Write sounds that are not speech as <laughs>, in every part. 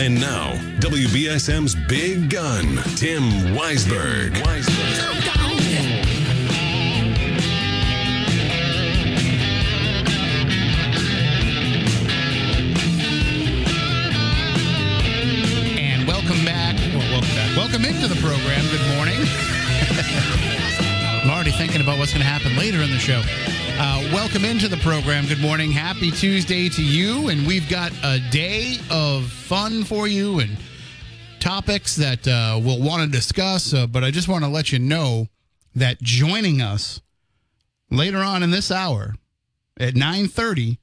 And now, WBSM's big gun, Tim Weisberg. And welcome back. Well, welcome back. Welcome into the program. Good morning. <laughs> I'm already thinking about what's going to happen later in the show. Uh, welcome into the program. Good morning. Happy Tuesday to you. And we've got a day of fun for you and topics that uh, we'll want to discuss. Uh, but I just want to let you know that joining us later on in this hour at 9:30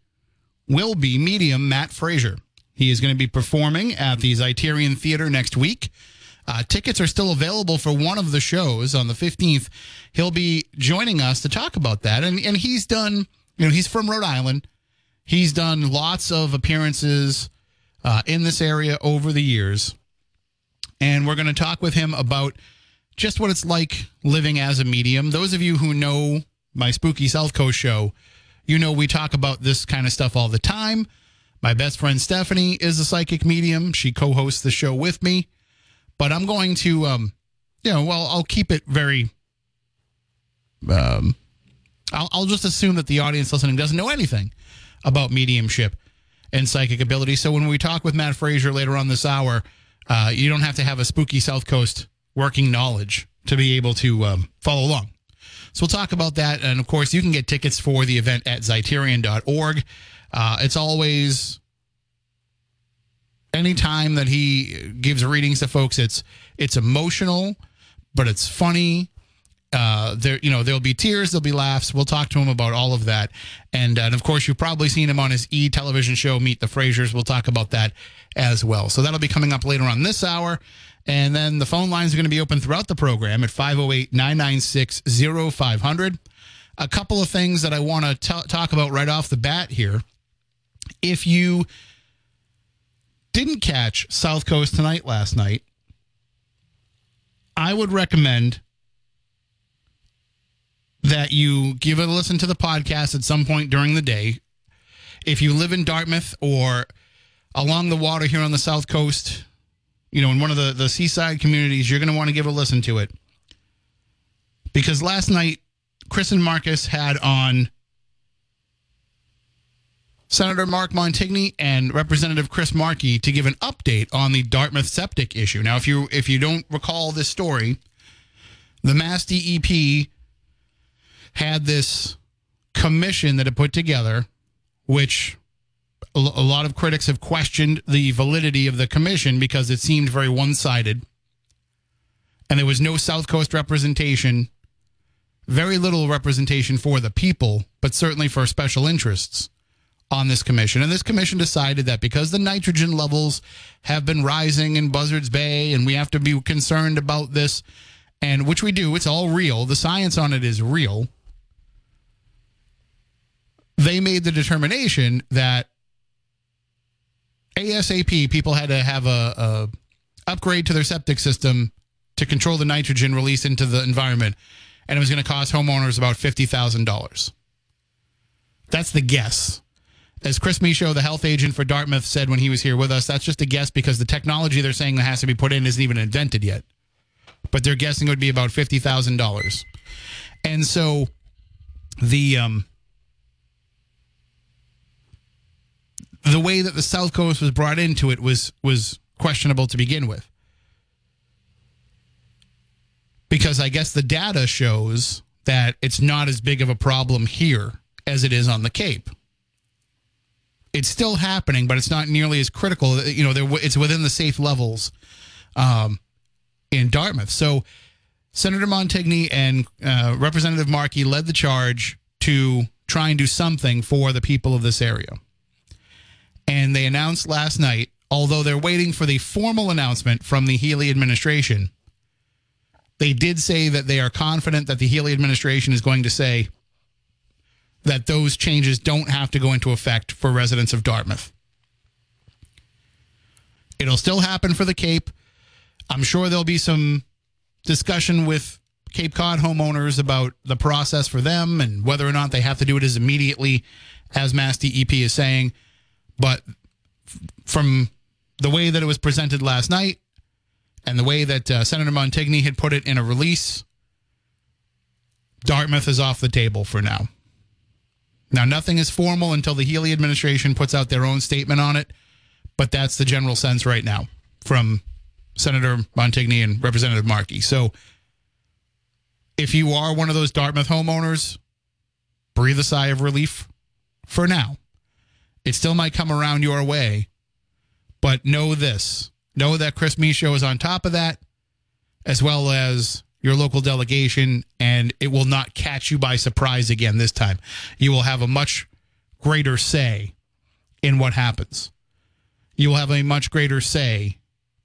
will be medium Matt Fraser. He is going to be performing at the Zeiterion Theater next week. Uh, tickets are still available for one of the shows on the 15th. He'll be joining us to talk about that. And, and he's done, you know, he's from Rhode Island. He's done lots of appearances uh, in this area over the years. And we're going to talk with him about just what it's like living as a medium. Those of you who know my Spooky South Coast show, you know we talk about this kind of stuff all the time. My best friend Stephanie is a psychic medium. She co hosts the show with me. But I'm going to, um, you know, well, I'll keep it very. Um, I'll, I'll just assume that the audience listening doesn't know anything about mediumship and psychic ability. So when we talk with Matt Fraser later on this hour, uh, you don't have to have a spooky South Coast working knowledge to be able to um, follow along. So we'll talk about that. And of course, you can get tickets for the event at zeiterion.org. Uh, it's always anytime that he gives readings to folks, it's it's emotional, but it's funny. Uh, there, you know, there'll be tears, there'll be laughs. We'll talk to him about all of that, and, uh, and of course, you've probably seen him on his E television show, Meet the Frasers. We'll talk about that as well. So that'll be coming up later on this hour. And then the phone lines are going to be open throughout the program at 508 996 0500. A couple of things that I want to talk about right off the bat here. If you didn't catch South Coast Tonight last night, I would recommend that you give a listen to the podcast at some point during the day. If you live in Dartmouth or along the water here on the South Coast, you know, in one of the, the seaside communities, you're going to want to give a listen to it. Because last night, Chris and Marcus had on Senator Mark Montigny and Representative Chris Markey to give an update on the Dartmouth septic issue. Now, if you if you don't recall this story, the Mass DEP had this commission that it put together, which a lot of critics have questioned the validity of the commission because it seemed very one sided. And there was no South Coast representation, very little representation for the people, but certainly for special interests on this commission. And this commission decided that because the nitrogen levels have been rising in Buzzards Bay and we have to be concerned about this, and which we do, it's all real, the science on it is real. They made the determination that ASAP people had to have a, a upgrade to their septic system to control the nitrogen release into the environment, and it was going to cost homeowners about fifty thousand dollars. That's the guess as Chris Michaud, the health agent for Dartmouth, said when he was here with us, that's just a guess because the technology they're saying that has to be put in isn't even invented yet. But they're guessing it would be about fifty thousand dollars, and so the um the way that the South Coast was brought into it was was questionable to begin with, because I guess the data shows that it's not as big of a problem here as it is on the Cape it's still happening, but it's not nearly as critical. You know, it's within the safe levels um, in Dartmouth. So Senator Montigny and uh, Representative Markey led the charge to try and do something for the people of this area. And they announced last night, although they're waiting for the formal announcement from the Healy administration, they did say that they are confident that the Healy administration is going to say that those changes don't have to go into effect for residents of Dartmouth. It'll still happen for the Cape. I'm sure there'll be some discussion with Cape Cod homeowners about the process for them and whether or not they have to do it as immediately as Mass DEP is saying. But from the way that it was presented last night and the way that uh, Senator Montigny had put it in a release, Dartmouth is off the table for now. Now, nothing is formal until the Healy administration puts out their own statement on it, but that's the general sense right now from Senator Montigny and Representative Markey. So, if you are one of those Dartmouth homeowners, breathe a sigh of relief for now. It still might come around your way, but know this know that Chris Michaud is on top of that, as well as your local delegation, and it will not catch you by surprise again this time. You will have a much greater say in what happens. You will have a much greater say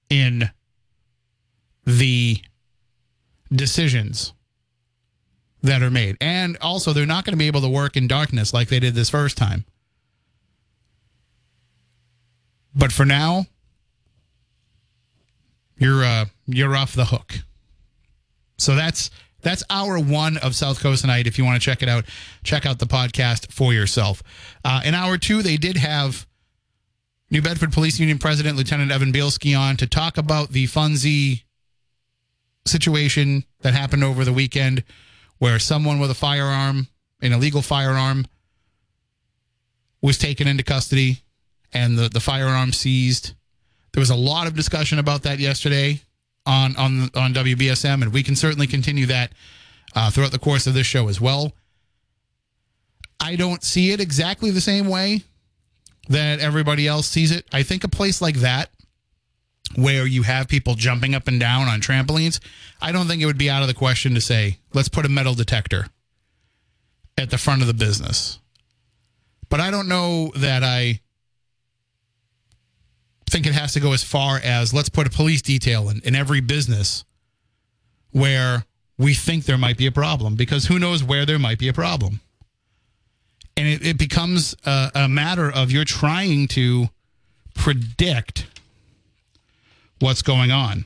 in the decisions that are made. And also, they're not going to be able to work in darkness like they did this first time. But for now, you're uh, you're off the hook. So that's that's hour one of South Coast Night. If you want to check it out, check out the podcast for yourself. Uh, in hour two, they did have New Bedford Police Union President Lieutenant Evan Bielski on to talk about the Funzie situation that happened over the weekend, where someone with a firearm, an illegal firearm, was taken into custody and the, the firearm seized. There was a lot of discussion about that yesterday on on on WBSM, and we can certainly continue that uh, throughout the course of this show as well. I don't see it exactly the same way that everybody else sees it. I think a place like that, where you have people jumping up and down on trampolines, I don't think it would be out of the question to say, let's put a metal detector at the front of the business. But I don't know that I think it has to go as far as let's put a police detail in, in every business where we think there might be a problem because who knows where there might be a problem. And it, it becomes a, a matter of you're trying to predict what's going on.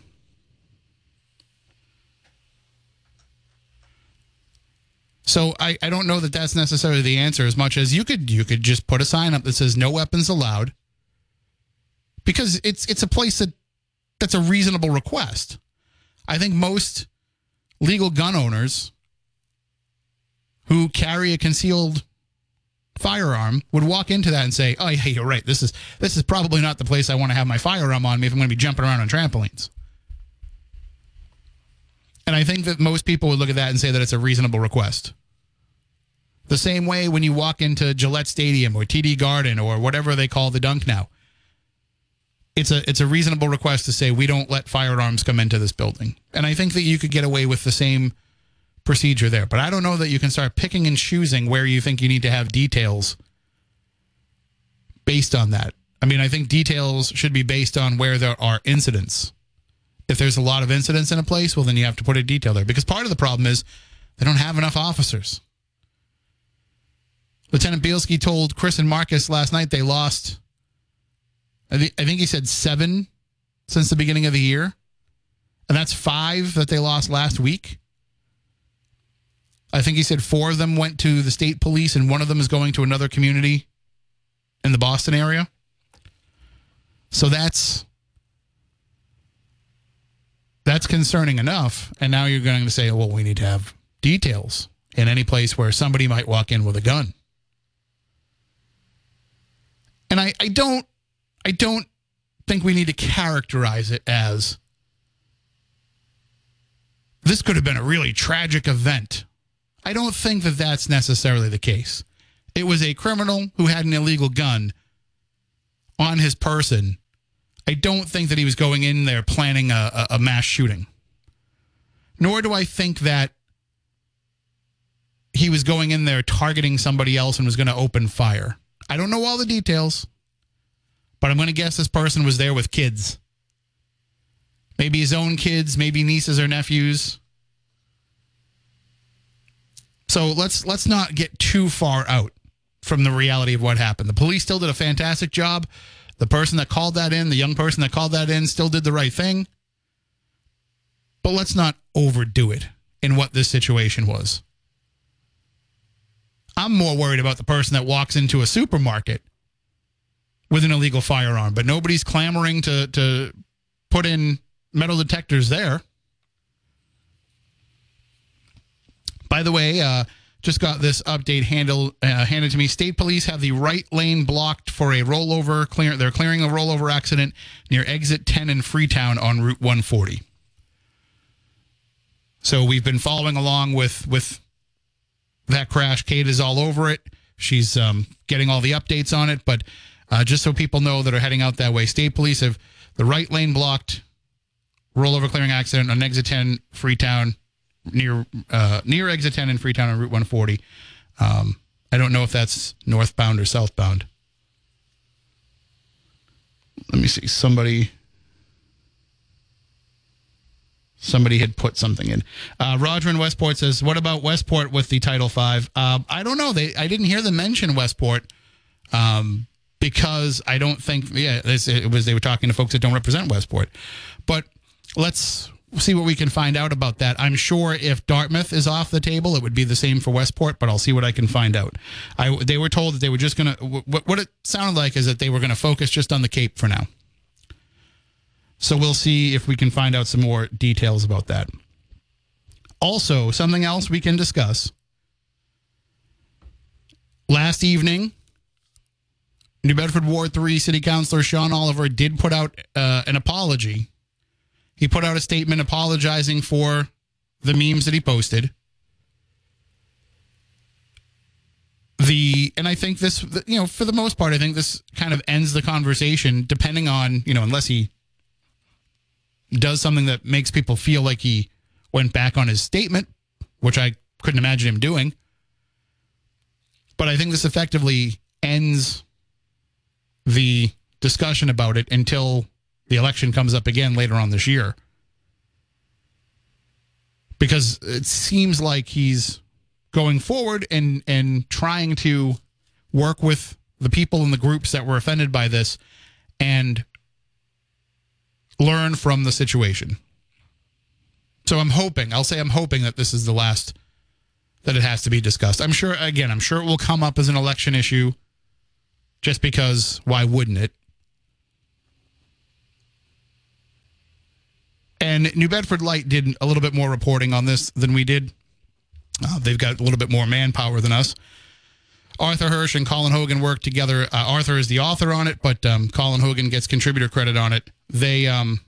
So I, I don't know that that's necessarily the answer as much as you could you could just put a sign up that says no weapons allowed because it's it's a place that that's a reasonable request. I think most legal gun owners who carry a concealed firearm would walk into that and say, "Oh, yeah, you're right. This is this is probably not the place I want to have my firearm on me if I'm going to be jumping around on trampolines." And I think that most people would look at that and say that it's a reasonable request. The same way when you walk into Gillette Stadium or TD Garden or whatever they call the dunk now. It's a it's a reasonable request to say we don't let firearms come into this building. And I think that you could get away with the same procedure there. But I don't know that you can start picking and choosing where you think you need to have details based on that. I mean, I think details should be based on where there are incidents. If there's a lot of incidents in a place, well, then you have to put a detail there because part of the problem is they don't have enough officers. Lieutenant Bielski told Chris and Marcus last night they lost, I, th- I think he said seven since the beginning of the year. And that's five that they lost last week. I think he said four of them went to the state police and one of them is going to another community in the Boston area. So that's that's concerning enough. And now you're going to say, well, we need to have details in any place where somebody might walk in with a gun. And I, I don't I don't think we need to characterize it as this could have been a really tragic event. I don't think that that's necessarily the case. It was a criminal who had an illegal gun on his person. I don't think that he was going in there planning a, a, mass shooting. Nor do I think that he was going in there targeting somebody else and was going to open fire. I don't know all the details, but I'm going to guess this person was there with kids. Maybe his own kids, maybe nieces or nephews, So let's let's not get too far out from the reality of what happened. The police still did a fantastic job. The person that called that in, the young person that called that in, still did the right thing. But let's not overdo it in what this situation was. I'm more worried about the person that walks into a supermarket with an illegal firearm, but nobody's clamoring to to put in metal detectors there. By the way, uh, just got this update handle, uh, handed to me. State police have the right lane blocked for a rollover. Clear, they're clearing a rollover accident near exit 10 in Freetown on Route 140. So we've been following along with with that crash. Kate is all over it. She's um, getting all the updates on it. But uh, just so people know that are heading out that way, state police have the right lane blocked. Rollover clearing accident on exit 10 Freetown near uh, near exit 10 in Freetown on Route 140. Um, I don't know if that's northbound or southbound. Let me see. Somebody somebody had put something in. Uh, Roger in Westport says, "What about Westport with the Title Five? Uh, I don't know. They I didn't hear them mention Westport um, because I don't think. Yeah, it was they were talking to folks that don't represent Westport, but let's see what we can find out about that. I'm sure if Dartmouth is off the table, it would be the same for Westport, but I'll see what I can find out. I they were told that they were just to what what it sounded like is that they were to focus just on the Cape for now. So we'll see if we can find out some more details about that. Also, something else we can discuss. Last evening, New Bedford Ward 3 City Councilor Shawn Oliver did put out uh, an apology. He put out a statement apologizing for the memes that he posted. The and I think this you know for the most part I think this kind of ends the conversation depending on, you know, unless he does something that makes people feel like he went back on his statement, which I couldn't imagine him doing. But I think this effectively ends the discussion about it until the election comes up again later on this year. Because it seems like he's going forward and and trying to work with the people in the groups that were offended by this and learn from the situation. So I'm hoping, I'll say I'm hoping that this is the last that it has to be discussed. I'm sure, again, I'm sure it will come up as an election issue just because why wouldn't it? And New Bedford Light did a little bit more reporting on this than we did. Uh, they've got a little bit more manpower than us. Arthur Hirsch and Colin Hogan worked together. Uh, Arthur is the author on it, but um, Colin Hogan gets contributor credit on it. They um,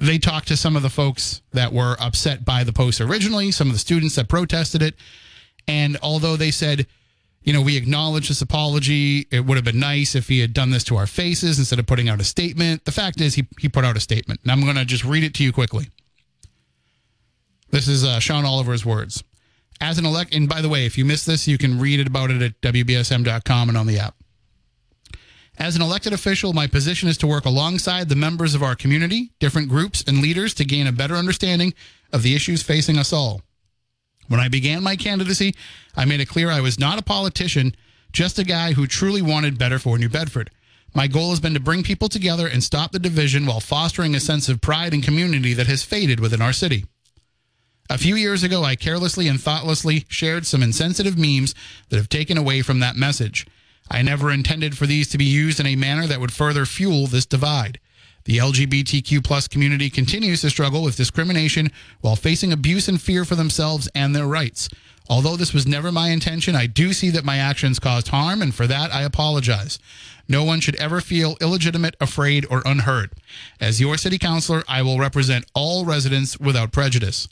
they talked to some of the folks that were upset by the post originally, some of the students that protested it, and although they said, you know, we acknowledge this apology, it would have been nice if he had done this to our faces instead of putting out a statement. The fact is, he he put out a statement, and I'm going to just read it to you quickly. This is uh, Shawn Oliver's words. As an elect and by the way if you missed this you can read it about it at wbsm.com and on the app. As an elected official my position is to work alongside the members of our community different groups and leaders to gain a better understanding of the issues facing us all when i began my candidacy i made it clear i was not a politician just a guy who truly wanted better for new bedford my goal has been to bring people together and stop the division while fostering a sense of pride and community that has faded within our city a few years ago, I carelessly and thoughtlessly shared some insensitive memes that have taken away from that message. I never intended for these to be used in a manner that would further fuel this divide. The LGBTQ plus community continues to struggle with discrimination while facing abuse and fear for themselves and their rights. Although this was never my intention, I do see that my actions caused harm, and for that I apologize. No one should ever feel illegitimate, afraid, or unheard. As your city councilor, I will represent all residents without prejudice.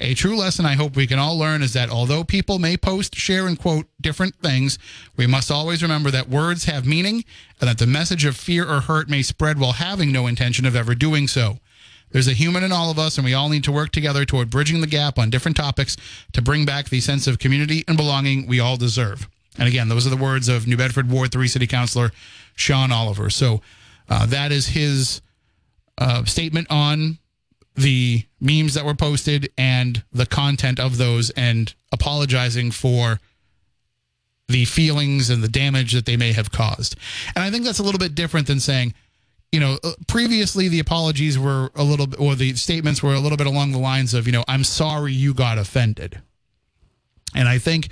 A true lesson I hope we can all learn is that although people may post, share, and quote different things, we must always remember that words have meaning and that the message of fear or hurt may spread while having no intention of ever doing so. There's a human in all of us, and we all need to work together toward bridging the gap on different topics to bring back the sense of community and belonging we all deserve. And again, those are the words of New Bedford Ward 3 City Councilor Shawn Oliver. So uh, that is his uh, statement on the memes that were posted and the content of those and apologizing for the feelings and the damage that they may have caused. And I think that's a little bit different than saying, you know, uh, previously the apologies were a little bit, or the statements were a little bit along the lines of, you know, I'm sorry you got offended. And I think,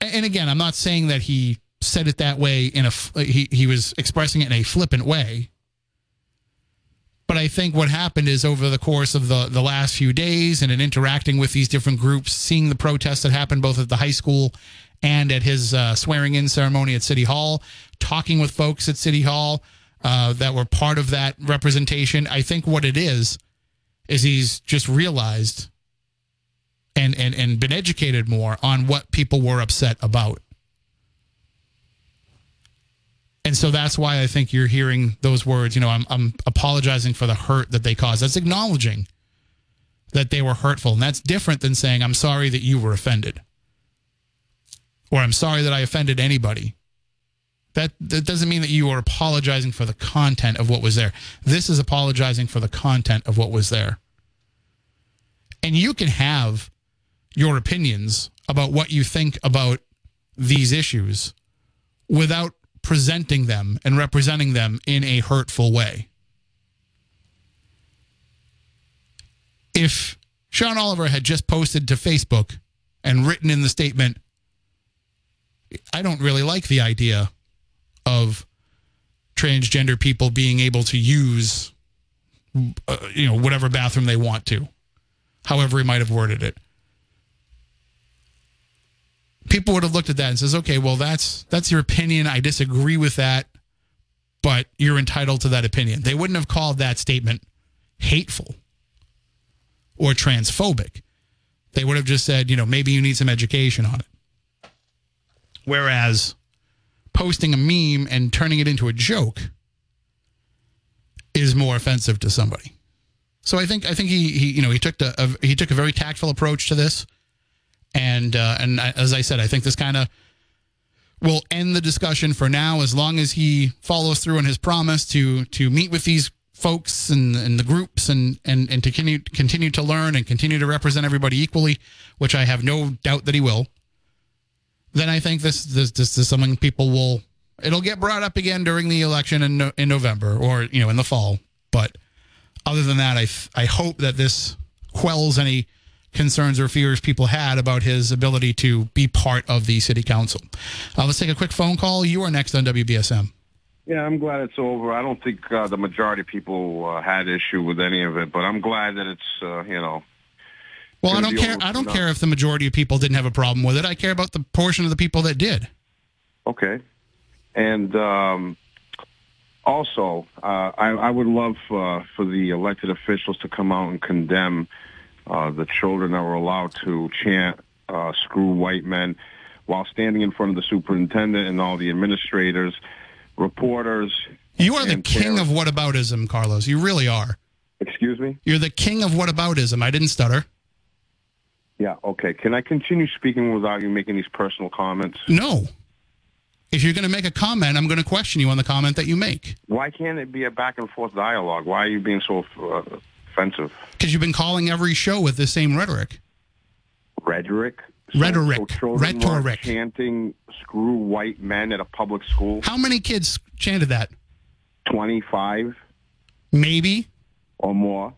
and again, I'm not saying that he said it that way in a, he, he was expressing it in a flippant way. But I think what happened is over the course of the, the last few days and in interacting with these different groups, seeing the protests that happened both at the high school and at his uh, swearing in ceremony at City Hall, talking with folks at City Hall uh, that were part of that representation, I think what it is, is he's just realized and, and, and been educated more on what people were upset about. And so that's why I think you're hearing those words. You know, I'm, I'm apologizing for the hurt that they caused. That's acknowledging that they were hurtful. And that's different than saying, I'm sorry that you were offended or I'm sorry that I offended anybody. That, that doesn't mean that you are apologizing for the content of what was there. This is apologizing for the content of what was there. And you can have your opinions about what you think about these issues without presenting them and representing them in a hurtful way. If Shawn Oliver had just posted to Facebook and written in the statement, I don't really like the idea of transgender people being able to use, uh, you know, whatever bathroom they want to, however he might have worded it people would have looked at that and says, okay, well, that's that's your opinion. I disagree with that, but you're entitled to that opinion. They wouldn't have called that statement hateful or transphobic. They would have just said, you know, maybe you need some education on it. Whereas posting a meme and turning it into a joke is more offensive to somebody. So I think I think he, he you know he took a, a he took a very tactful approach to this and uh, and as I said, I think this kind of will end the discussion for now, as long as he follows through on his promise to to meet with these folks and, and the groups and, and and to continue continue to learn and continue to represent everybody equally, which I have no doubt that he will. Then I think this this this is something people will it'll get brought up again during the election in in November or you know in the fall. But other than that, I I hope that this quells any concerns or fears people had about his ability to be part of the city council. Uh, let's take a quick phone call. You are next on WBSM. Yeah, I'm glad it's over. I don't think uh, the majority of people uh, had issue with any of it, but I'm glad that it's uh, you know. Well, I don't care. I don't care if the majority of people didn't have a problem with it. I care about the portion of the people that did. Okay, and um, also, uh, I, I, would love uh, for the elected officials to come out and condemn uh, the children that were allowed to chant uh, "Screw white men" while standing in front of the superintendent and all the administrators, reporters. You are the king parents. of whataboutism, Carlos. You really are. Excuse me. You're the king of whataboutism. I didn't stutter. Yeah. Okay. Can I continue speaking without you making these personal comments? No. If you're going to make a comment, I'm going to question you on the comment that you make. Why can't it be a back and forth dialogue? Why are you being so uh, offensive. Because you've been calling every show with the same rhetoric. Rhetoric? Rhetoric. So Rhetoric. Chanting screw white men at a public school. How many kids chanted that? 25. Maybe. Or more.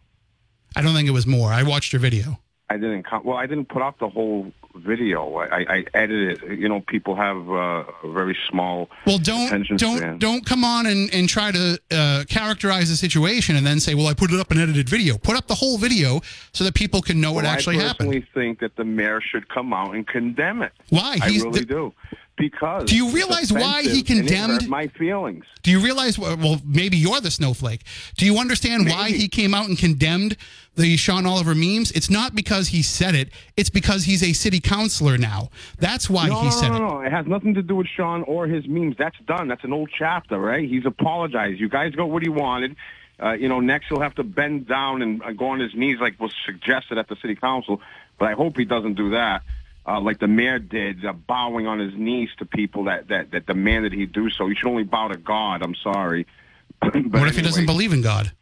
I don't think it was more. I watched your video. I didn't. Well, I didn't put out the whole video. I, I edited it. You know, people have uh, a very small. Well, don't don't span. don't come on and, and try to uh, characterize the situation and then say, "Well, I put it up an edited video." Put up the whole video so that people can know well, what actually happened. I personally think that the mayor should come out and condemn it. Why? I really do because do you realize why he condemned my feelings. Do you realize well maybe you're the snowflake. Do you understand maybe. why he came out and condemned the shawn oliver memes? It's not because he said it. It's because he's a city councilor now. That's why no, he no, said no, it. no no. It has nothing to do with shawn or his memes. That's done. That's an old chapter right? He's apologized. You guys got what he wanted. Uh, you know, next he'll have to bend down and uh, go on his knees like was suggested at the city council. But I hope he doesn't do that uh, like the mayor did, uh, bowing on his knees to people that, that, that demanded he do so. He should only bow to God. I'm sorry. <clears throat> what if anyway. he doesn't believe in God?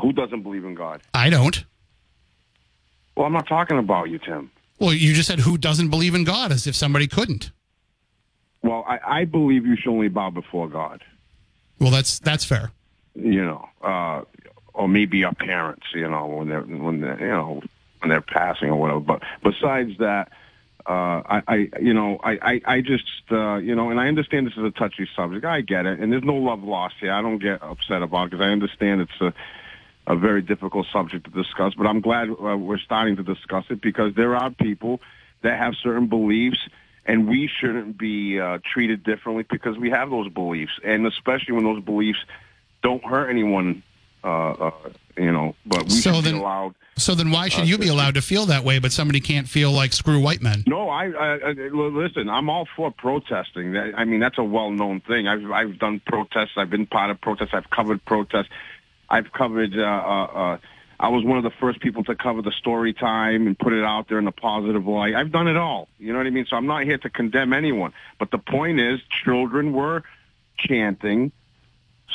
Who doesn't believe in God? I don't. Well, I'm not talking about you, Tim. Well, you just said who doesn't believe in God, as if somebody couldn't. Well, I, I believe you should only bow before God. Well, that's that's fair. You know, uh, or maybe your parents. You know, when they're when they're you know when they're passing or whatever. But besides that, uh, I, I you know I I, I just uh, you know, and I understand this is a touchy subject. I get it, and there's no love lost here. I don't get upset about it because I understand it's a a very difficult subject to discuss. But I'm glad uh, we're starting to discuss it because there are people that have certain beliefs and we shouldn't be uh, treated differently because we have those beliefs, and especially when those beliefs don't hurt anyone. Uh, uh, you know, but we So should then- be allowed. So then, why should Uh, you be allowed to feel that way, but somebody can't feel like screw white men? No, I, I, I listen. I'm all for protesting. I mean, that's a well-known thing. I've I've done protests. I've been part of protests. I've covered protests. I've covered. Uh, uh, uh, I was one of the first people to cover the story time and put it out there in a positive light. I've done it all. You know what I mean? So I'm not here to condemn anyone. But the point is, children were chanting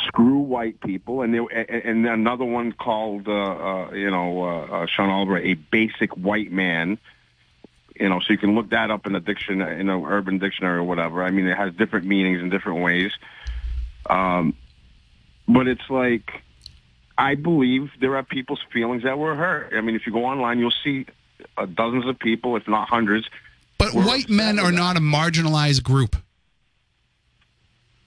screw white people, and and another one called uh, uh, you know uh, uh, Shawn Oliver a basic white man. You know, so you can look that up in a dictionary, in an urban dictionary or whatever. I mean, it has different meanings in different ways. Um, but it's like I believe there are people's feelings that were hurt. I mean, if you go online, you'll see uh, dozens of people, if not hundreds. But white men are not a marginalized group.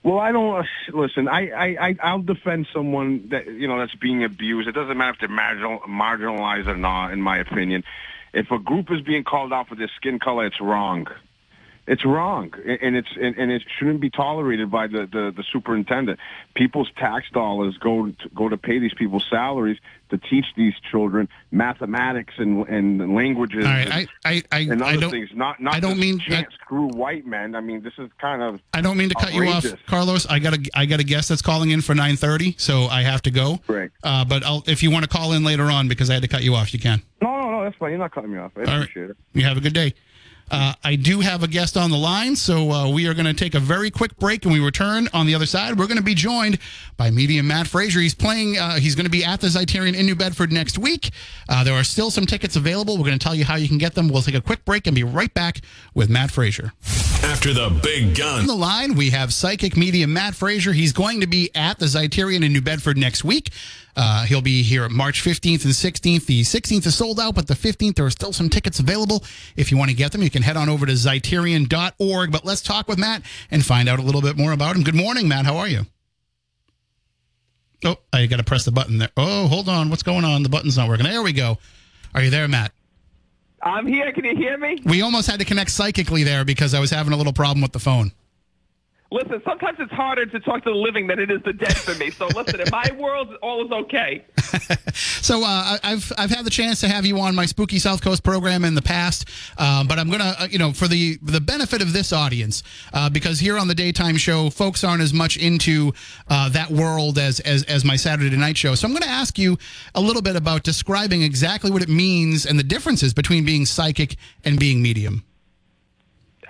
Well, I don't uh, listen. I, I, I I'll defend someone that you know that's being abused. It doesn't matter if they're marginal, marginalized or not. In my opinion, if a group is being called out for their skin color, it's wrong. It's wrong, and it's and, and it shouldn't be tolerated by the, the, the superintendent. People's tax dollars go to, go to pay these people's salaries to teach these children mathematics and and languages. All and, I I I, and other don't things. Not not I don't mean- chant screw white men. I mean, this is kind of I don't mean to cut you off, Carlos. I got a I got a guest that's calling in for nine thirty, so I have to go. Right. Uh, but I'll, if you want to call in later on because I had to cut you off, you can. No, no, no, that's fine. You're not cutting me off. I All right. appreciate it. You have a good day. Uh, I do have a guest on the line, so uh, we are going to take a very quick break, and we return on the other side. We're going to be joined by medium Matt Fraser. He's playing. Uh, he's going to be at the Zeiterion in New Bedford next week. Uh, there are still some tickets available. We're going to tell you how you can get them. We'll take a quick break and be right back with Matt Fraser. After the big gun. On the line, we have psychic medium Matt Fraser. He's going to be at the Zeiterion in New Bedford next week. Uh, he'll be here March 15th and 16th. The 16th is sold out, but the 15th, there are still some tickets available. If you want to get them, you can head on over to Zeiterion.org. But let's talk with Matt and find out a little bit more about him. Good morning, Matt. How are you? Oh, I got to press the button there. Oh, hold on. What's going on? The button's not working. There we go. Are you there, Matt? I'm here. Can you hear me? We almost had to connect psychically there because I was having a little problem with the phone. Listen, sometimes it's harder to talk to the living than it is the dead for me. So listen, in my world, all is okay. <laughs> So uh, I've I've had the chance to have you on my Spooky South Coast program in the past, um, but I'm gonna uh, you know for the the benefit of this audience uh, because here on the daytime show, folks aren't as much into uh, that world as, as as my Saturday night show. So I'm gonna ask you a little bit about describing exactly what it means and the differences between being psychic and being medium.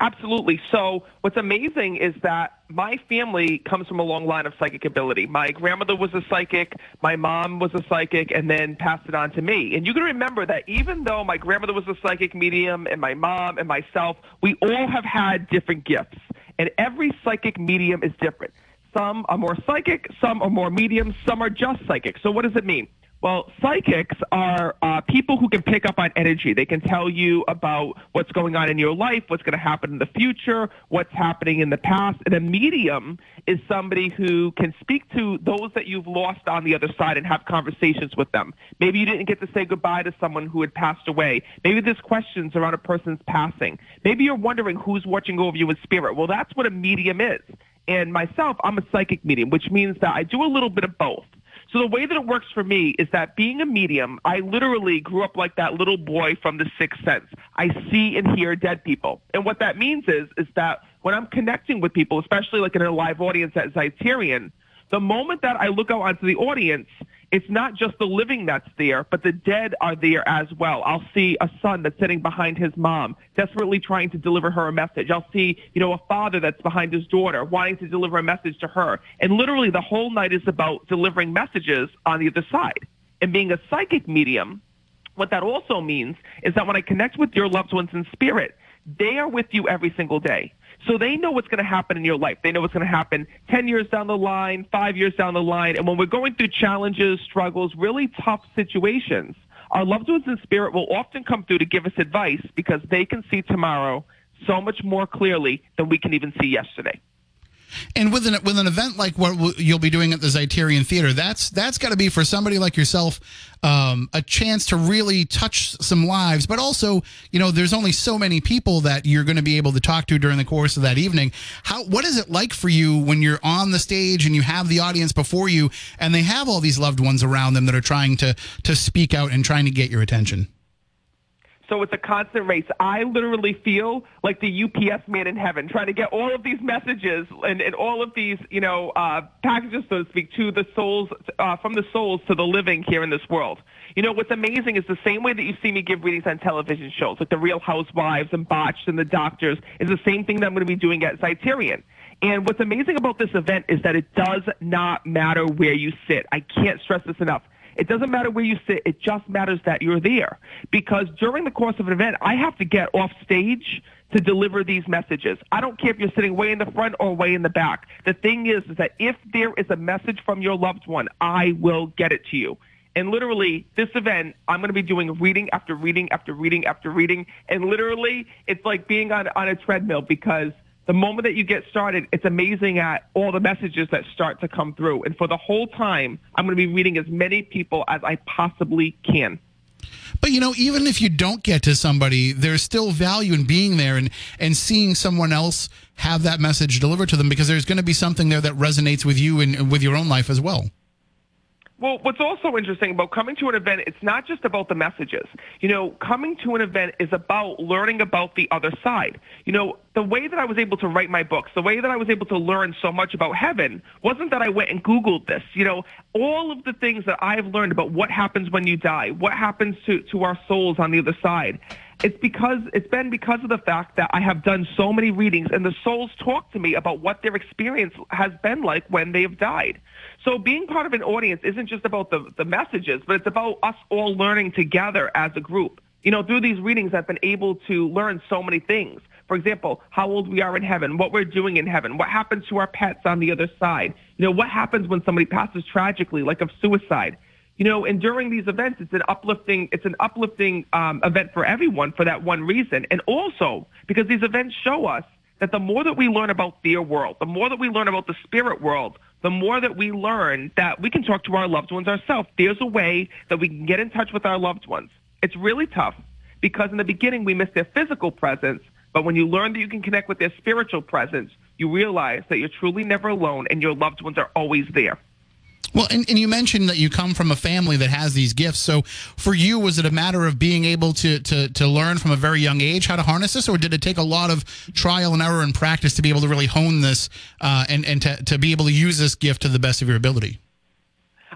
Absolutely. So what's amazing is that my family comes from a long line of psychic ability. My grandmother was a psychic, my mom was a psychic, and then passed it on to me. And you can remember that even though my grandmother was a psychic medium, and my mom and myself, we all have had different gifts. And every psychic medium is different. Some are more psychic, some are more medium, some are just psychic. So what does it mean? Well, psychics are uh, people who can pick up on energy. They can tell you about what's going on in your life, what's going to happen in the future, what's happening in the past. And a medium is somebody who can speak to those that you've lost on the other side and have conversations with them. Maybe you didn't get to say goodbye to someone who had passed away. Maybe there's questions around a person's passing. Maybe you're wondering who's watching over you in spirit. Well, that's what a medium is. And myself, I'm a psychic medium, which means that I do a little bit of both. So the way that it works for me is that being a medium, I literally grew up like that little boy from The Sixth Sense. I see and hear dead people. And what that means is, is that when I'm connecting with people, especially like in a live audience at Zeiterion, the moment that I look out onto the audience, it's not just the living that's there, but the dead are there as well. I'll see a son that's sitting behind his mom, desperately trying to deliver her a message. I'll see, you know, a father that's behind his daughter, wanting to deliver a message to her. And literally the whole night is about delivering messages on the other side. And being a psychic medium, what that also means is that when I connect with your loved ones in spirit, they are with you every single day. So they know what's going to happen in your life. They know what's going to happen 10 years down the line, five years down the line. And when we're going through challenges, struggles, really tough situations, our loved ones in spirit will often come through to give us advice because they can see tomorrow so much more clearly than we can even see yesterday. And with an with an event like what you'll be doing at the Zeiterion Theater, that's that's got to be for somebody like yourself um, a chance to really touch some lives. But also, you know, there's only so many people that you're going to be able to talk to during the course of that evening. How what is it like for you when you're on the stage and you have the audience before you, and they have all these loved ones around them that are trying to to speak out and trying to get your attention? So it's a constant race. I literally feel like the UPS man in heaven, trying to get all of these messages and, and all of these, you know, uh, packages, so to speak, to the souls, uh, from the souls to the living here in this world. You know, what's amazing is the same way that you see me give readings on television shows, like The Real Housewives and Botched and The Doctors, is the same thing that I'm going to be doing at Zeiterion. And what's amazing about this event is that it does not matter where you sit. I can't stress this enough. It doesn't matter where you sit. It just matters that you're there. Because during the course of an event, I have to get off stage to deliver these messages. I don't care if you're sitting way in the front or way in the back. The thing is, is that if there is a message from your loved one, I will get it to you. And literally, this event, I'm going to be doing reading after reading after reading after reading. And literally, it's like being on, on a treadmill because – the moment that you get started, it's amazing at all the messages that start to come through. And for the whole time, I'm going to be reading as many people as I possibly can. But you know, even if you don't get to somebody, there's still value in being there and and seeing someone else have that message delivered to them because there's going to be something there that resonates with you and with your own life as well. Well, what's also interesting about coming to an event, it's not just about the messages. You know, coming to an event is about learning about the other side. You know, the way that I was able to write my books, the way that I was able to learn so much about heaven wasn't that I went and Googled this. You know, all of the things that I've learned about what happens when you die, what happens to, to our souls on the other side. It's because it's been because of the fact that I have done so many readings and the souls talk to me about what their experience has been like when they have died. So being part of an audience isn't just about the, the messages, but it's about us all learning together as a group. You know, through these readings, I've been able to learn so many things. For example, how old we are in heaven, what we're doing in heaven, what happens to our pets on the other side. You know, what happens when somebody passes tragically, like of suicide. You know, and during these events, it's an uplifting, it's an uplifting um, event for everyone for that one reason, and also because these events show us that the more that we learn about their world, the more that we learn about the spirit world, the more that we learn that we can talk to our loved ones ourselves. There's a way that we can get in touch with our loved ones. It's really tough because in the beginning we miss their physical presence, but when you learn that you can connect with their spiritual presence, you realize that you're truly never alone and your loved ones are always there. Well, and, and you mentioned that you come from a family that has these gifts. So for you, was it a matter of being able to, to, to learn from a very young age how to harness this, or did it take a lot of trial and error and practice to be able to really hone this uh, and, and to, to be able to use this gift to the best of your ability?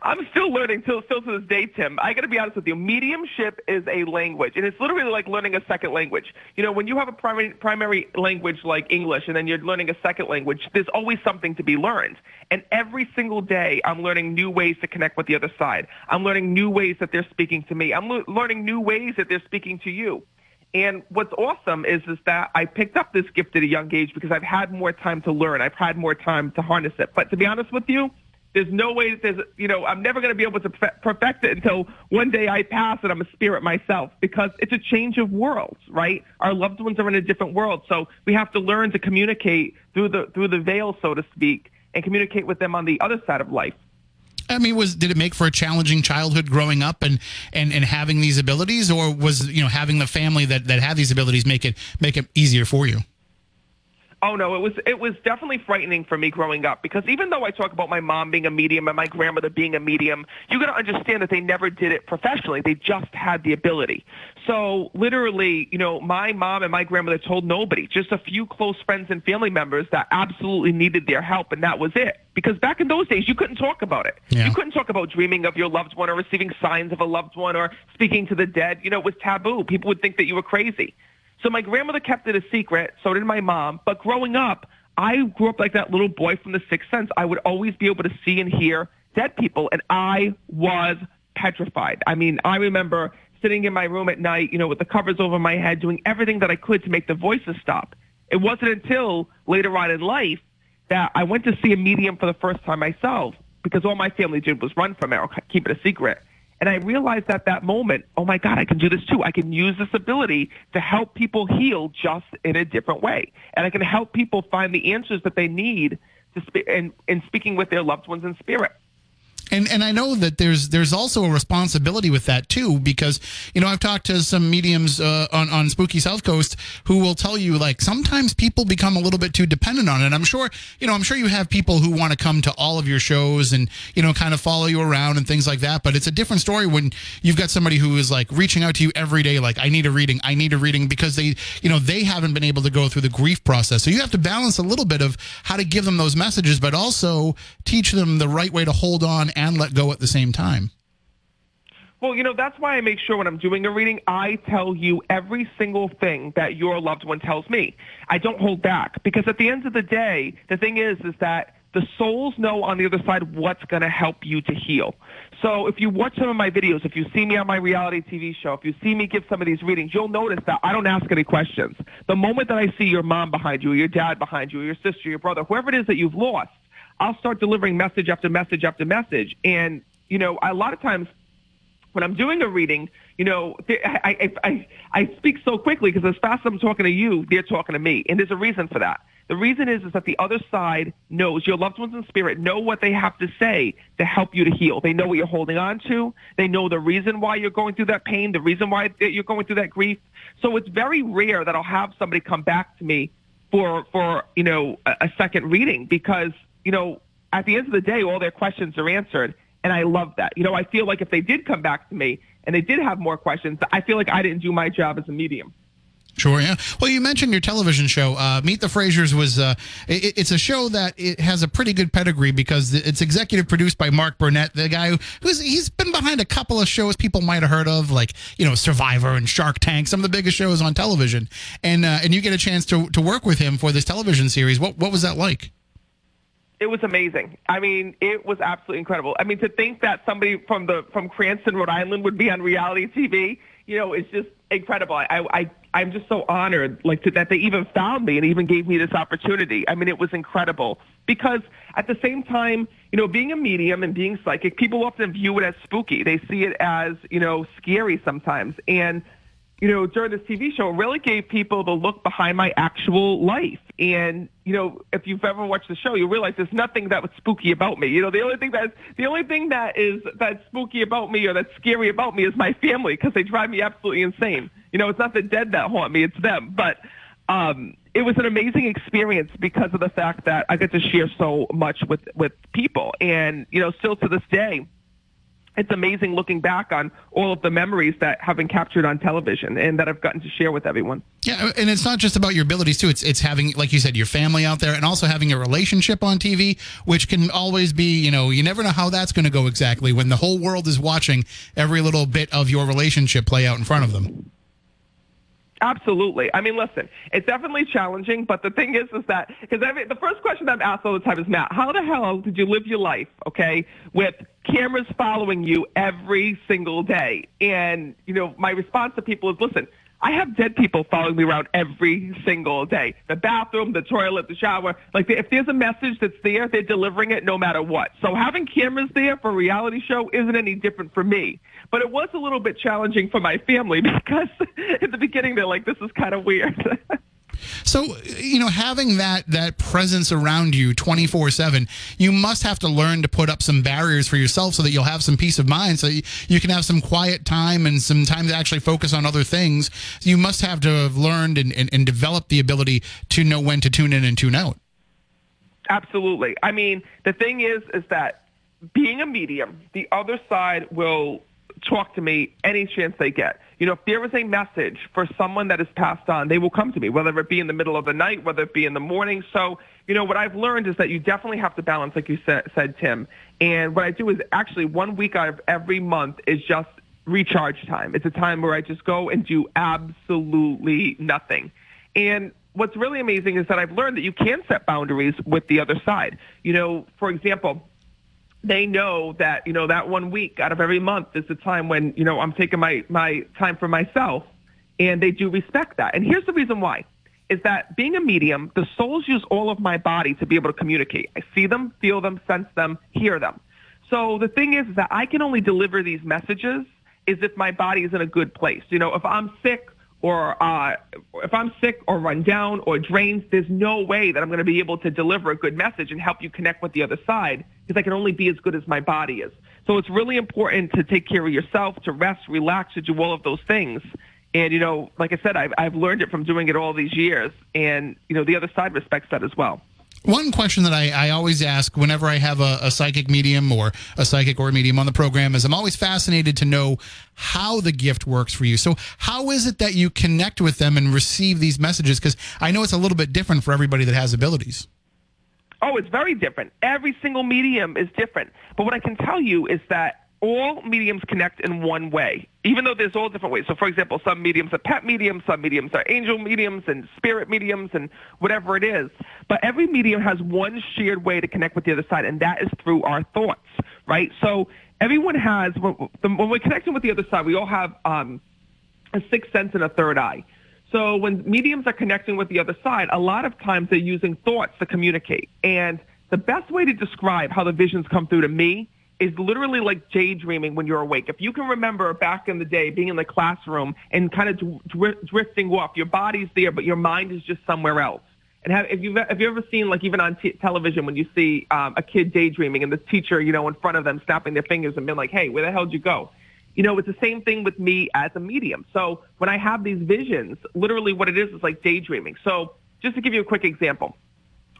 I'm still learning till still to this day, Tim. I got to be honest with you. Mediumship is a language, and it's literally like learning a second language. You know, when you have a primary primary language like English, and then you're learning a second language, there's always something to be learned. And every single day, I'm learning new ways to connect with the other side. I'm learning new ways that they're speaking to me. I'm le- learning new ways that they're speaking to you. And what's awesome is is that I picked up this gift at a young age because I've had more time to learn. I've had more time to harness it. But to be honest with you there's no way that there's, you know, I'm never going to be able to perfect it until one day I pass and I'm a spirit myself because it's a change of worlds, right? Our loved ones are in a different world. So we have to learn to communicate through the, through the veil, so to speak, and communicate with them on the other side of life. I mean, was did it make for a challenging childhood growing up and, and, and having these abilities, or was you know having the family that, that had these abilities make it make it easier for you? Oh no, it was it was definitely frightening for me growing up because even though I talk about my mom being a medium and my grandmother being a medium, you got to understand that they never did it professionally. They just had the ability. So literally, you know, my mom and my grandmother told nobody, just a few close friends and family members that absolutely needed their help and that was it. Because back in those days, you couldn't talk about it. Yeah. You couldn't talk about dreaming of your loved one or receiving signs of a loved one or speaking to the dead. You know, it was taboo. People would think that you were crazy. So my grandmother kept it a secret. So did my mom. But growing up, I grew up like that little boy from The Sixth Sense. I would always be able to see and hear dead people, and I was petrified. I mean, I remember sitting in my room at night, you know, with the covers over my head, doing everything that I could to make the voices stop. It wasn't until later on in life that I went to see a medium for the first time myself because all my family did was run from it or keep it a secret. And I realized at that moment, oh my God, I can do this too. I can use this ability to help people heal just in a different way. And I can help people find the answers that they need to spe- in, in speaking with their loved ones in spirit. And and I know that there's there's also a responsibility with that too because you know I've talked to some mediums uh, on on Spooky South Coast who will tell you like sometimes people become a little bit too dependent on it. I'm sure you know I'm sure you have people who want to come to all of your shows and you know kind of follow you around and things like that. But it's a different story when you've got somebody who is like reaching out to you every day like I need a reading, I need a reading because they you know they haven't been able to go through the grief process. So you have to balance a little bit of how to give them those messages, but also teach them the right way to hold on and let go at the same time. Well, you know, that's why I make sure when I'm doing a reading, I tell you every single thing that your loved one tells me. I don't hold back because at the end of the day, the thing is, is that the souls know on the other side what's going to help you to heal. So if you watch some of my videos, if you see me on my reality TV show, if you see me give some of these readings, you'll notice that I don't ask any questions. The moment that I see your mom behind you, or your dad behind you, or your sister, your brother, whoever it is that you've lost, I'll start delivering message after message after message. And, you know, a lot of times when I'm doing a reading, you know, I, I, I, I speak so quickly because as fast as I'm talking to you, they're talking to me. And there's a reason for that. The reason is, is that the other side knows your loved ones in spirit know what they have to say to help you to heal. They know what you're holding on to. They know the reason why you're going through that pain, the reason why you're going through that grief. So it's very rare that I'll have somebody come back to me for, for, you know, a, a second reading because you know, at the end of the day, all their questions are answered. And I love that. You know, I feel like if they did come back to me and they did have more questions, I feel like I didn't do my job as a medium. Sure, yeah. Well, you mentioned your television show. Uh, Meet the Frasers was uh, it, it's a show that it has a pretty good pedigree because it's executive produced by Mark Burnett, the guy who, who's he's been behind a couple of shows people might have heard of, like you know Survivor and Shark Tank, some of the biggest shows on television. And uh, and you get a chance to to work with him for this television series. What what was that like? It was amazing. I mean, it was absolutely incredible. I mean, to think that somebody from the from Cranston, Rhode Island, would be on reality TV, you know, it's just incredible. I I I'm just so honored, like to, that they even found me and even gave me this opportunity. I mean, it was incredible because at the same time, you know, being a medium and being psychic, people often view it as spooky. They see it as you know scary sometimes, and you know, during this TV show, it really gave people the look behind my actual life. And, you know, if you've ever watched the show, you realize there's nothing that was spooky about me. You know, the only thing that's, the only thing that is, that's spooky about me or that's scary about me is my family because they drive me absolutely insane. You know, it's not the dead that haunt me, it's them. But, um, it was an amazing experience because of the fact that I get to share so much with, with people. And, you know, still to this day, it's amazing looking back on all of the memories that have been captured on television and that I've gotten to share with everyone. Yeah, and it's not just about your abilities too. It's it's having, like you said, your family out there, and also having a relationship on TV, which can always be, you know, you never know how that's going to go exactly when the whole world is watching every little bit of your relationship play out in front of them. Absolutely. I mean, listen, it's definitely challenging, but the thing is, is that because the first question I'm asked all the time is, Matt, how the hell did you live your life, okay, with cameras following you every single day? And you know, my response to people is, listen, I have dead people following me around every single day. The bathroom, the toilet, the shower. Like if there's a message that's there, they're delivering it no matter what. So having cameras there for a reality show isn't any different for me. But it was a little bit challenging for my family <laughs> because in the beginning they're like, this is kind of weird. <laughs> So, you know, having that that presence around you 24/7, you must have to learn to put up some barriers for yourself so that you'll have some peace of mind so you can have some quiet time and some time to actually focus on other things. You must have to have learned and, and, and developed the ability to know when to tune in and tune out. Absolutely. I mean, the thing is is that being a medium, the other side will talk to me any chance they get. You know, if there is a message for someone that is passed on, they will come to me, whether it be in the middle of the night, whether it be in the morning. So, you know, what I've learned is that you definitely have to balance, like you said, said Tim. And what I do is actually one week out of every month is just recharge time. It's a time where I just go and do absolutely nothing. And what's really amazing is that I've learned that you can set boundaries with the other side. You know, for example, they know that, you know, that one week out of every month is the time when, you know, I'm taking my, my time for myself and they do respect that. And here's the reason why is that being a medium, the souls use all of my body to be able to communicate. I see them, feel them, sense them, hear them. So the thing is that I can only deliver these messages is if my body is in a good place. You know, if I'm sick or uh, if I'm sick or run down or drained, there's no way that I'm going to be able to deliver a good message and help you connect with the other side because I can only be as good as my body is. So it's really important to take care of yourself, to rest, relax, to do all of those things. And, you know, like I said, I've, I've learned it from doing it all these years. And, you know, the other side respects that as well. One question that I, I always ask whenever I have a, a, psychic medium or a psychic or medium on the program is I'm always fascinated to know how the gift works for you. So, how is it that you connect with them and receive these messages? Because I know it's a little bit different for everybody that has abilities. Oh, it's very different. Every single medium is different. But what I can tell you is that all mediums connect in one way, even though there's all different ways. So, for example, some mediums are pet mediums, some mediums are angel mediums and spirit mediums and whatever it is. But every medium has one shared way to connect with the other side, and that is through our thoughts, right? So everyone has, when we're connecting with the other side, we all have um, a sixth sense and a third eye. So when mediums are connecting with the other side, a lot of times they're using thoughts to communicate. And the best way to describe how the visions come through to me is literally like daydreaming when you're awake. If you can remember back in the day being in the classroom and kind of dr- drifting off, your body's there, but your mind is just somewhere else. And have, if you've have you ever seen like even on t- television when you see um, a kid daydreaming and the teacher you know in front of them snapping their fingers and being like, "Hey, where the hell did you go?" You know, it's the same thing with me as a medium. So when I have these visions, literally what it is is like daydreaming. So just to give you a quick example,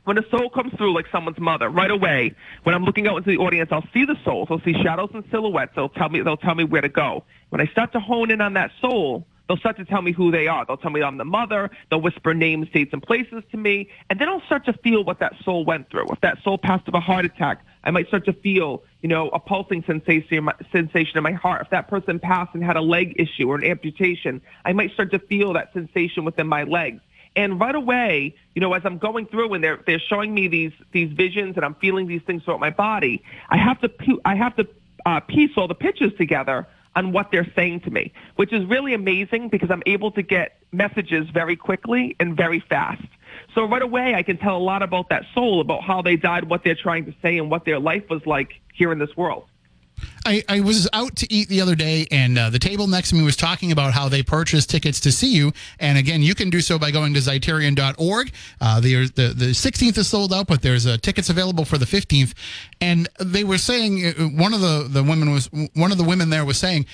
when a soul comes through like someone's mother right away when i'm looking out into the audience i'll see the souls i'll see shadows and silhouettes they'll tell me they'll tell me where to go. When i start to hone in on that soul they'll start to tell me who they are. They'll tell me i'm the mother they'll whisper names dates and places to me and then i'll start to feel what that soul went through. If that soul passed of a heart attack i might start to feel you know a pulsing sensation sensation in my heart. If that person passed and had a leg issue or an amputation i might start to feel that sensation within my legs and right away, you know, as I'm going through and they're they're showing me these these visions and I'm feeling these things throughout my body, I have to I have to uh, piece all the pictures together on what they're saying to me, which is really amazing because I'm able to get messages very quickly and very fast. So right away, I can tell a lot about that soul, about how they died, what they're trying to say, and what their life was like here in this world. I, I was out to eat the other day, and uh, the table next to me was talking about how they purchased tickets to see you. And again, you can do so by going to Zeiterion.org. Uh, the, the, the 16th is sold out, but there's uh, tickets available for the 15th. And they were saying, uh, one of the, the women was, one of the women there was saying,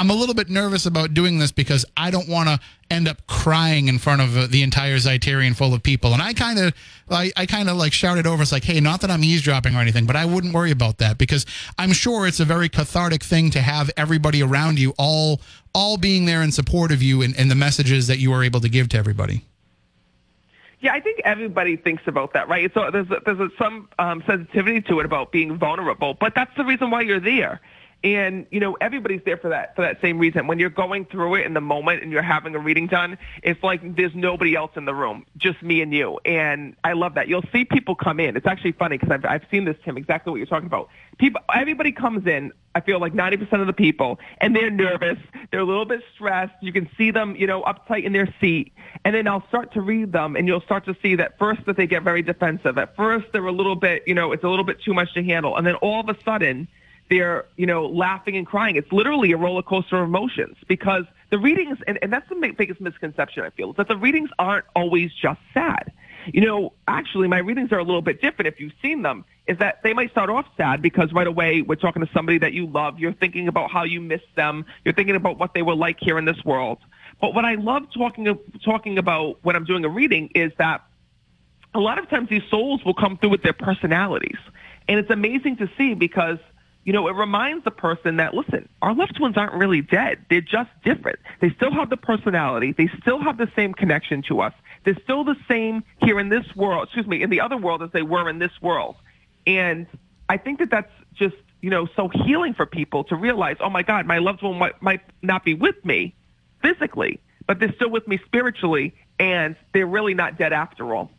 I'm a little bit nervous about doing this because I don't want to end up crying in front of uh, the entire Zeiterion full of people. And I kind of, I, I kind of like shouted over. It's like, hey, not that I'm eavesdropping or anything, but I wouldn't worry about that because I'm sure it's a very cathartic thing to have everybody around you all, all being there in support of you and, and the messages that you are able to give to everybody. Yeah, I think everybody thinks about that, right? So there's there's some um, sensitivity to it about being vulnerable, but that's the reason why you're there and you know everybody's there for that for that same reason. When you're going through it in the moment and you're having a reading done it's like there's nobody else in the room just me and you. And i love that. You'll see people come in. It's actually funny because I've, I've seen this tim exactly what you're talking about. People everybody comes in i feel like 90% of the people and they're nervous. They're a little bit stressed. You can see them you know uptight in their seat. And then i'll start to read them and you'll start to see that first that they get very defensive. At first they're a little bit you know it's a little bit too much to handle. And then all of a sudden they're, you know, laughing and crying. It's literally a roller coaster of emotions because the readings, and, and that's the biggest misconception I feel, is that the readings aren't always just sad. You know, actually, my readings are a little bit different if you've seen them, is that they might start off sad because right away we're talking to somebody that you love. You're thinking about how you miss them. You're thinking about what they were like here in this world. But what I love talking, talking about when I'm doing a reading is that a lot of times these souls will come through with their personalities. And it's amazing to see because – you know, it reminds the person that, listen, our loved ones aren't really dead. They're just different. They still have the personality. They still have the same connection to us. They're still the same here in this world, excuse me, in the other world as they were in this world. And I think that that's just, you know, so healing for people to realize, oh my God, my loved one might, might not be with me physically, but they're still with me spiritually and they're really not dead after all.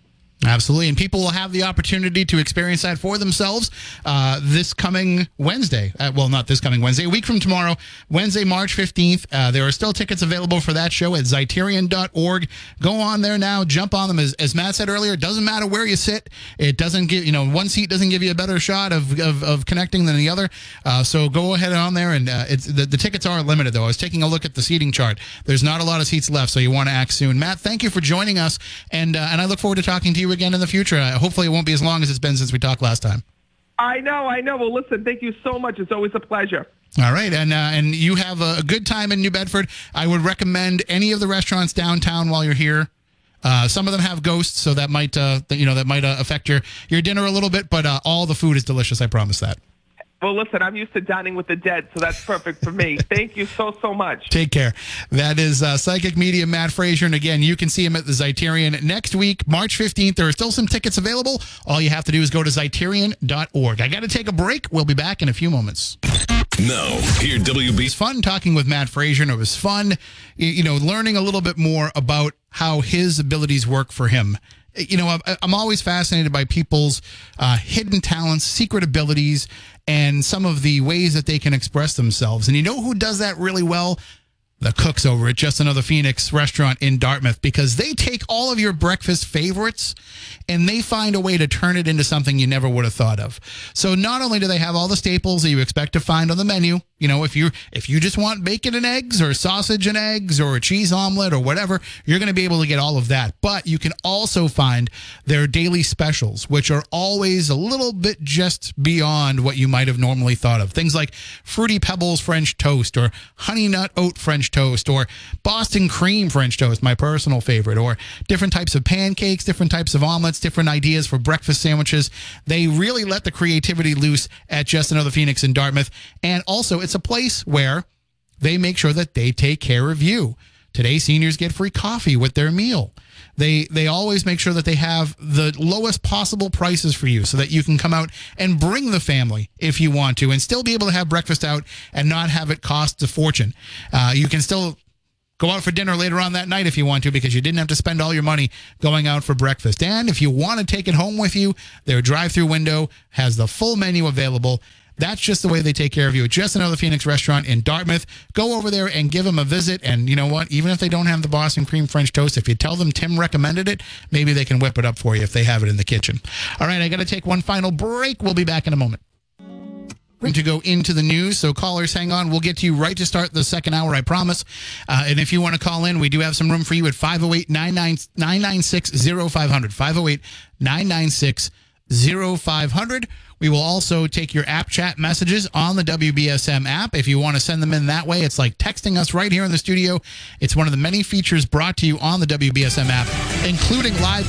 Absolutely. And people will have the opportunity to experience that for themselves uh, this coming Wednesday. Uh, well, not this coming Wednesday, a week from tomorrow, Wednesday, March 15th. Uh, there are still tickets available for that show at Zeiterion.org. Go on there now, jump on them. As, as Matt said earlier, it doesn't matter where you sit. It doesn't give, you know, one seat doesn't give you a better shot of, of, of connecting than the other. Uh, so go ahead on there. And uh, it's the, the tickets are limited, though. I was taking a look at the seating chart. There's not a lot of seats left, so you want to act soon. Matt, thank you for joining us. And, uh, and I look forward to talking to you again in the future. Hopefully, it won't be as long as it's been since we talked last time. I know, I know. Well, listen, thank you so much. It's always a pleasure. All right, and uh, and you have a good time in New Bedford. I would recommend any of the restaurants downtown while you're here. Uh, some of them have ghosts, so that might uh, you know that might uh, affect your your dinner a little bit. But uh, all the food is delicious. I promise that. Well, listen, I'm used to dining with the dead, so that's perfect for me. Thank you so, so much. Take care. That is uh, psychic medium Matt Fraser. And again, you can see him at the Zeiterion next week, March 15th. There are still some tickets available. All you have to do is go to Zeiterion.org. I got to take a break. We'll be back in a few moments. No, here WB. It's fun talking with Matt Fraser, and it was fun, you know, learning a little bit more about how his abilities work for him you know, I'm always fascinated by people's uh, hidden talents, secret abilities, and some of the ways that they can express themselves. And you know who does that really well? The cooks over at Just Another Phoenix restaurant in Dartmouth because they take all of your breakfast favorites and they find a way to turn it into something you never would have thought of. So not only do they have all the staples that you expect to find on the menu, you know, if you if you just want bacon and eggs or sausage and eggs or a cheese omelet or whatever, you're going to be able to get all of that. But you can also find their daily specials, which are always a little bit just beyond what you might have normally thought of. Things like fruity pebbles French toast or honey nut oat French toast or Boston cream French toast, my personal favorite, or different types of pancakes, different types of omelets, different ideas for breakfast sandwiches. They really let the creativity loose at Just Another Phoenix in Dartmouth. And also, it's a place where they make sure that they take care of you. Today, seniors get free coffee with their meal. They they always make sure that they have the lowest possible prices for you, so that you can come out and bring the family if you want to, and still be able to have breakfast out and not have it cost a fortune. Uh, you can still Go out for dinner later on that night if you want to, because you didn't have to spend all your money going out for breakfast. And if you want to take it home with you, their drive through window has the full menu available. That's just the way they take care of you. Just another Phoenix restaurant in Dartmouth. Go over there and give them a visit. And you know what? Even if they don't have the Boston cream French toast, if you tell them Tim recommended it, maybe they can whip it up for you if they have it in the kitchen. All right, I got to take one final break. We'll be back in a moment to go into the news. So callers, hang on. We'll get to you right to start the second hour, I promise. Uh, and if you want to call in, we do have some room for you at 508 996 0500. 508 996 0500. We will also take your app chat messages on the WBSM app. If you want to send them in that way, it's like texting us right here in the studio. It's one of the many features brought to you on the WBSM app, including live